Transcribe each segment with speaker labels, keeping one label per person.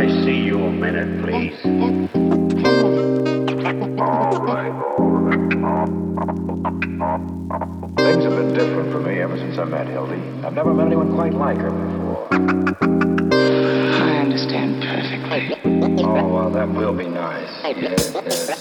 Speaker 1: I see you a minute, please?
Speaker 2: Things have been different for me ever since I met Hildy. I've never met anyone quite like her before.
Speaker 3: I understand perfectly.
Speaker 2: Oh, well, that will be nice. Yes, yes.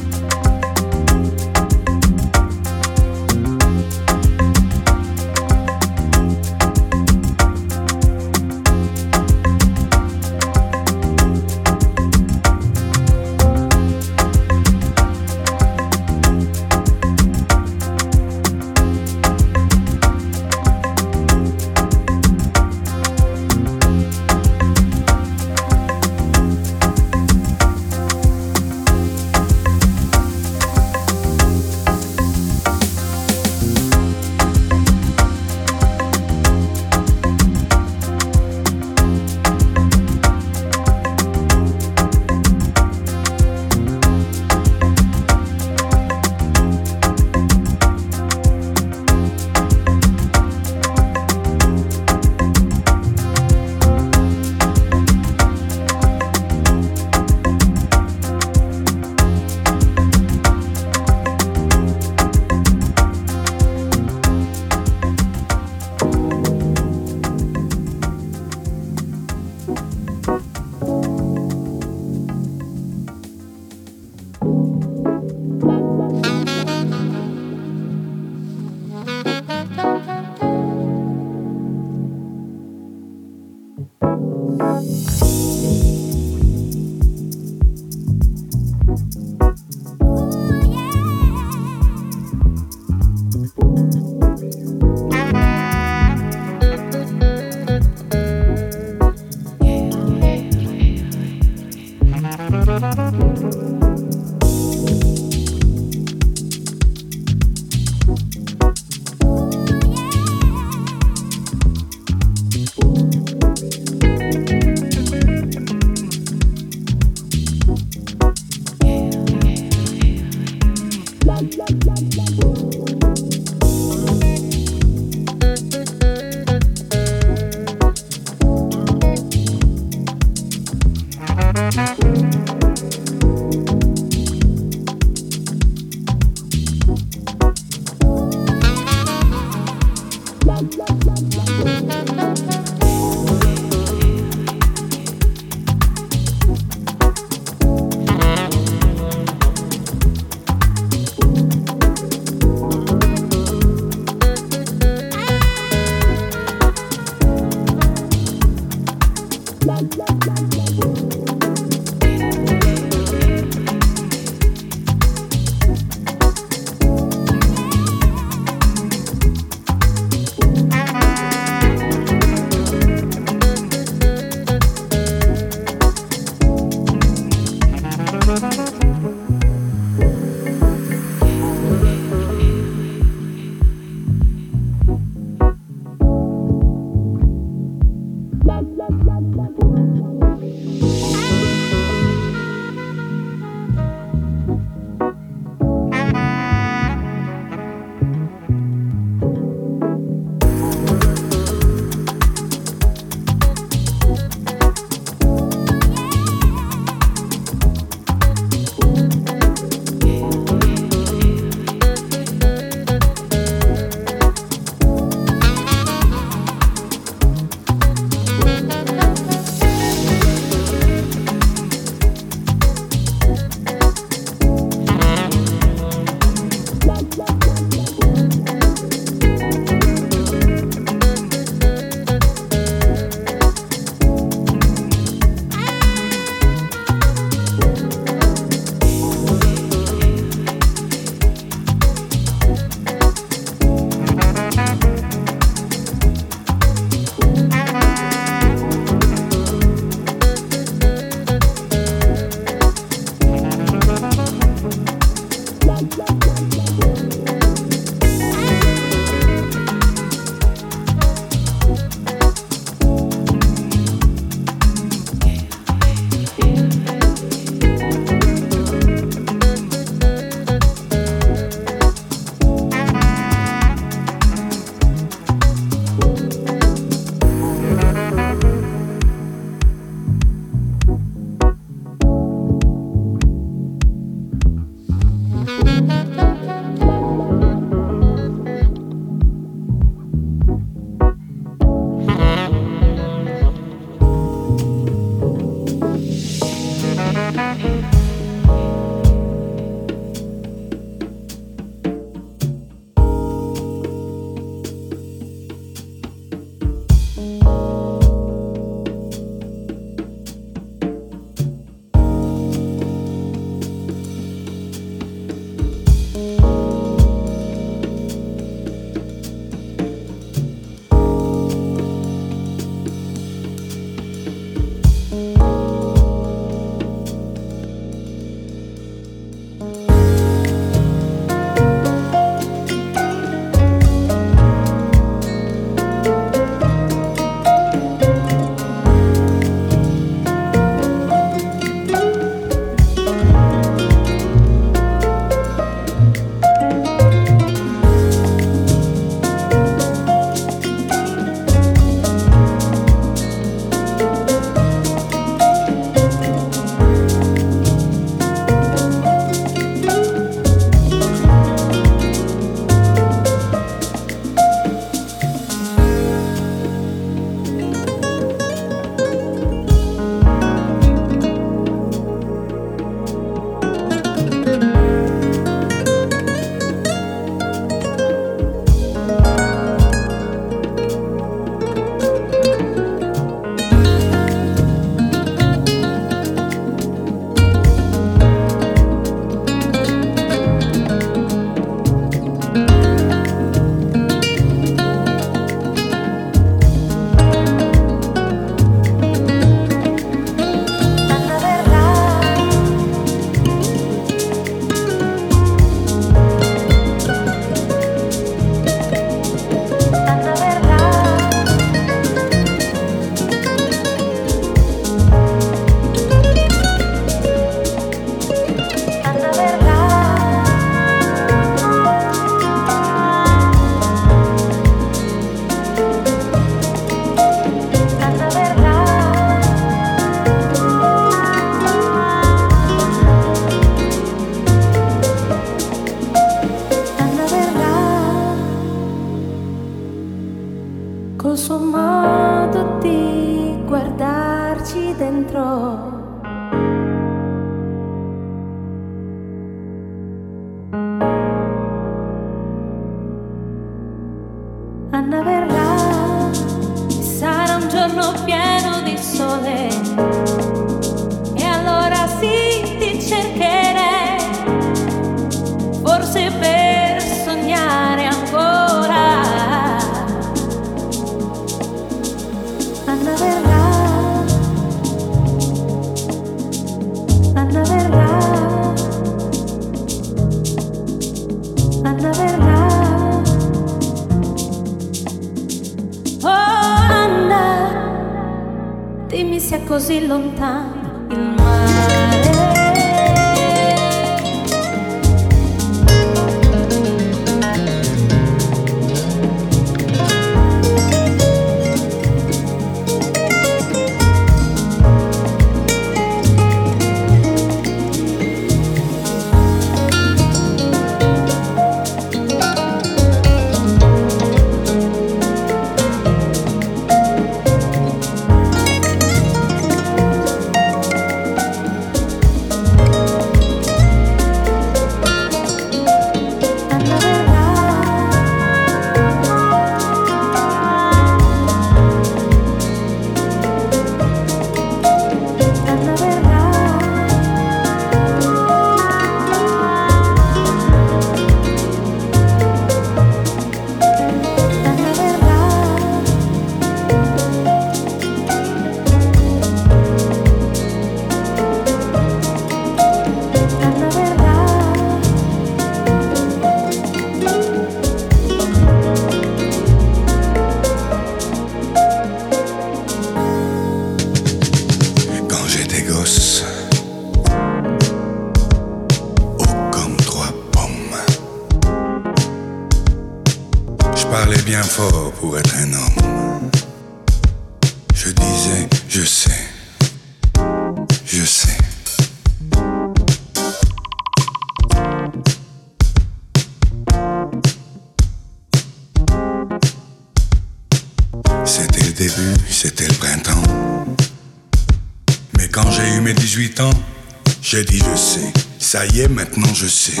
Speaker 4: Ça y est, maintenant je sais.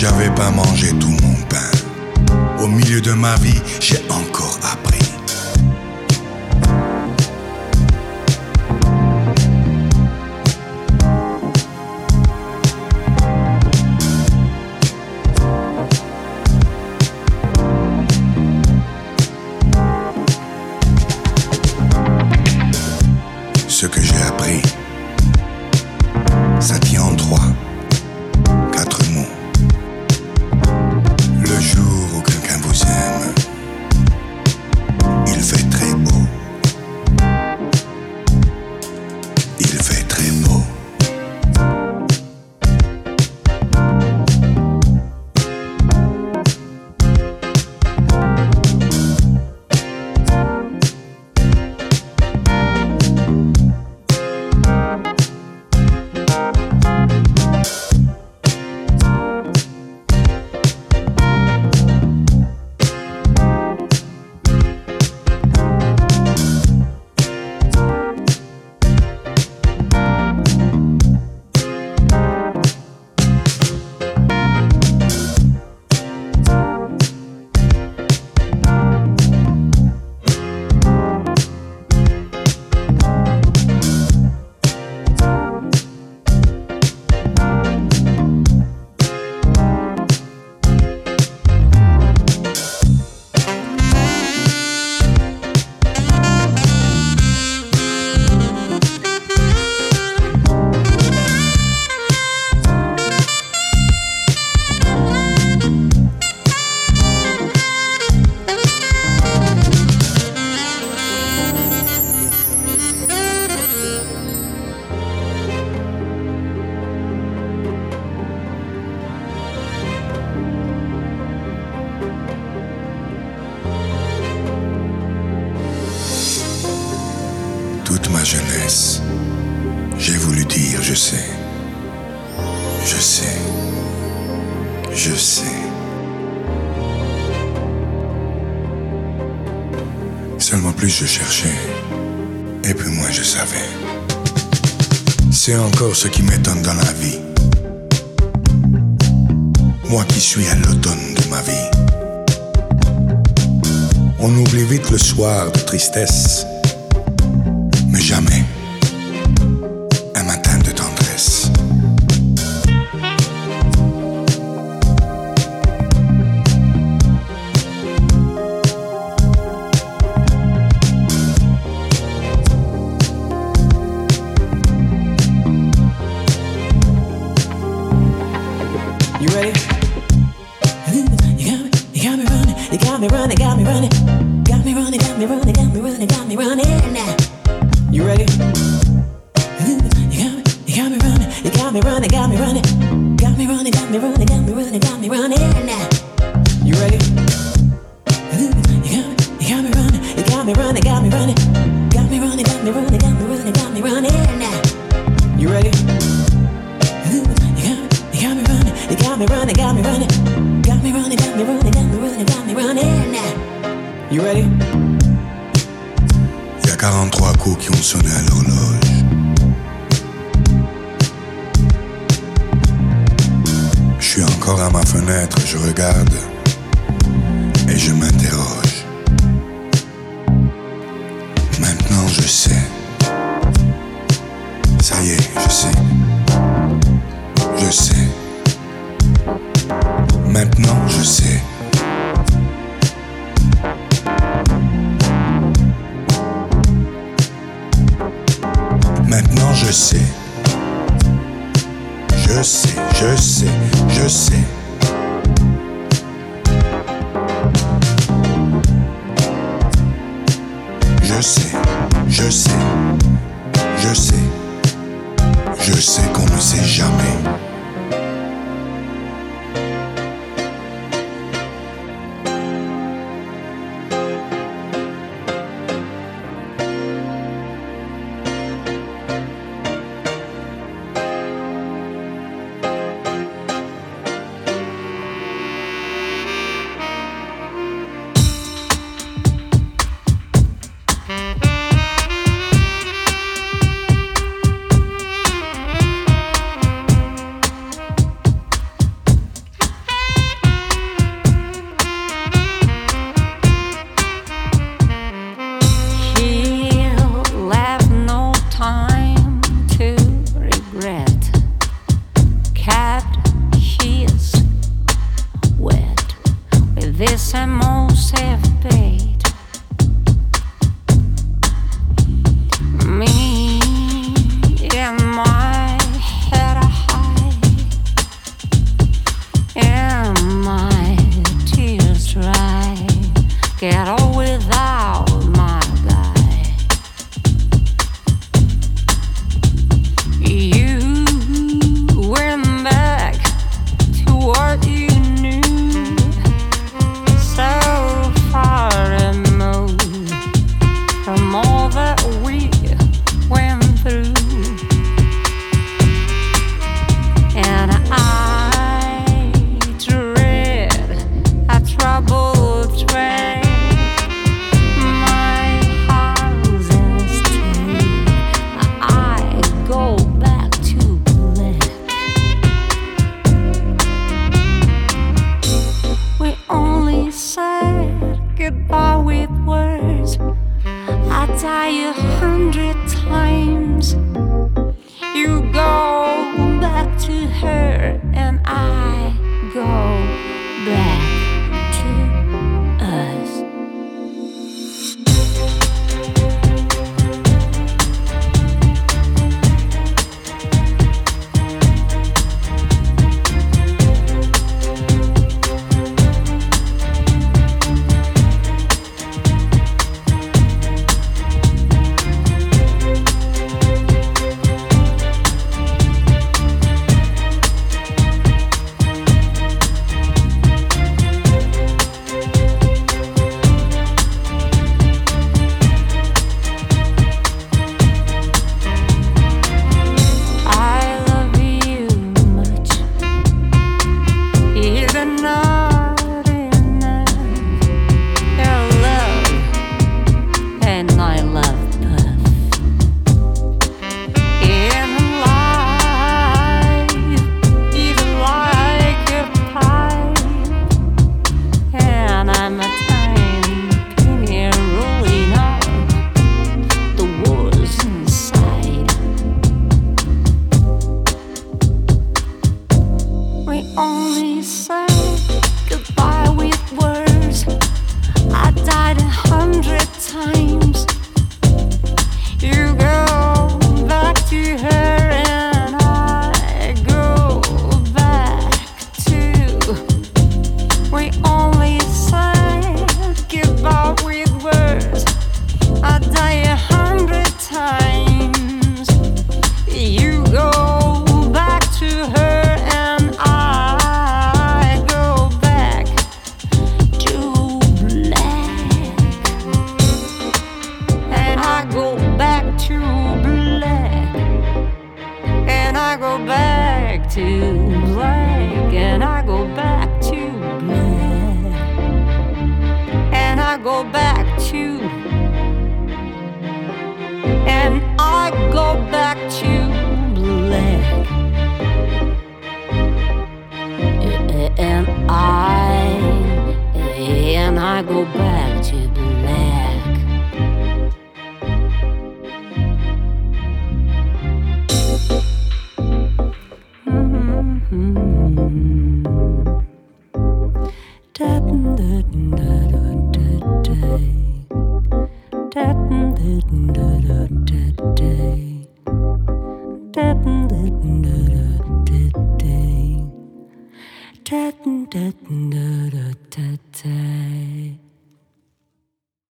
Speaker 4: J'avais pas mangé tout mon pain. Au milieu de ma vie, j'ai encore toujours ce qui m'étonne dans la vie. Moi qui suis à l'automne de ma vie. On oublie vite le soir de tristesse encore à ma fenêtre, je regarde et je m'interroge. Maintenant je sais. Ça y est, je sais. Je sais. Maintenant je sais. Maintenant je sais. Je sais, je sais, je sais. Je sais, je sais, je sais. Je sais qu'on ne sait jamais.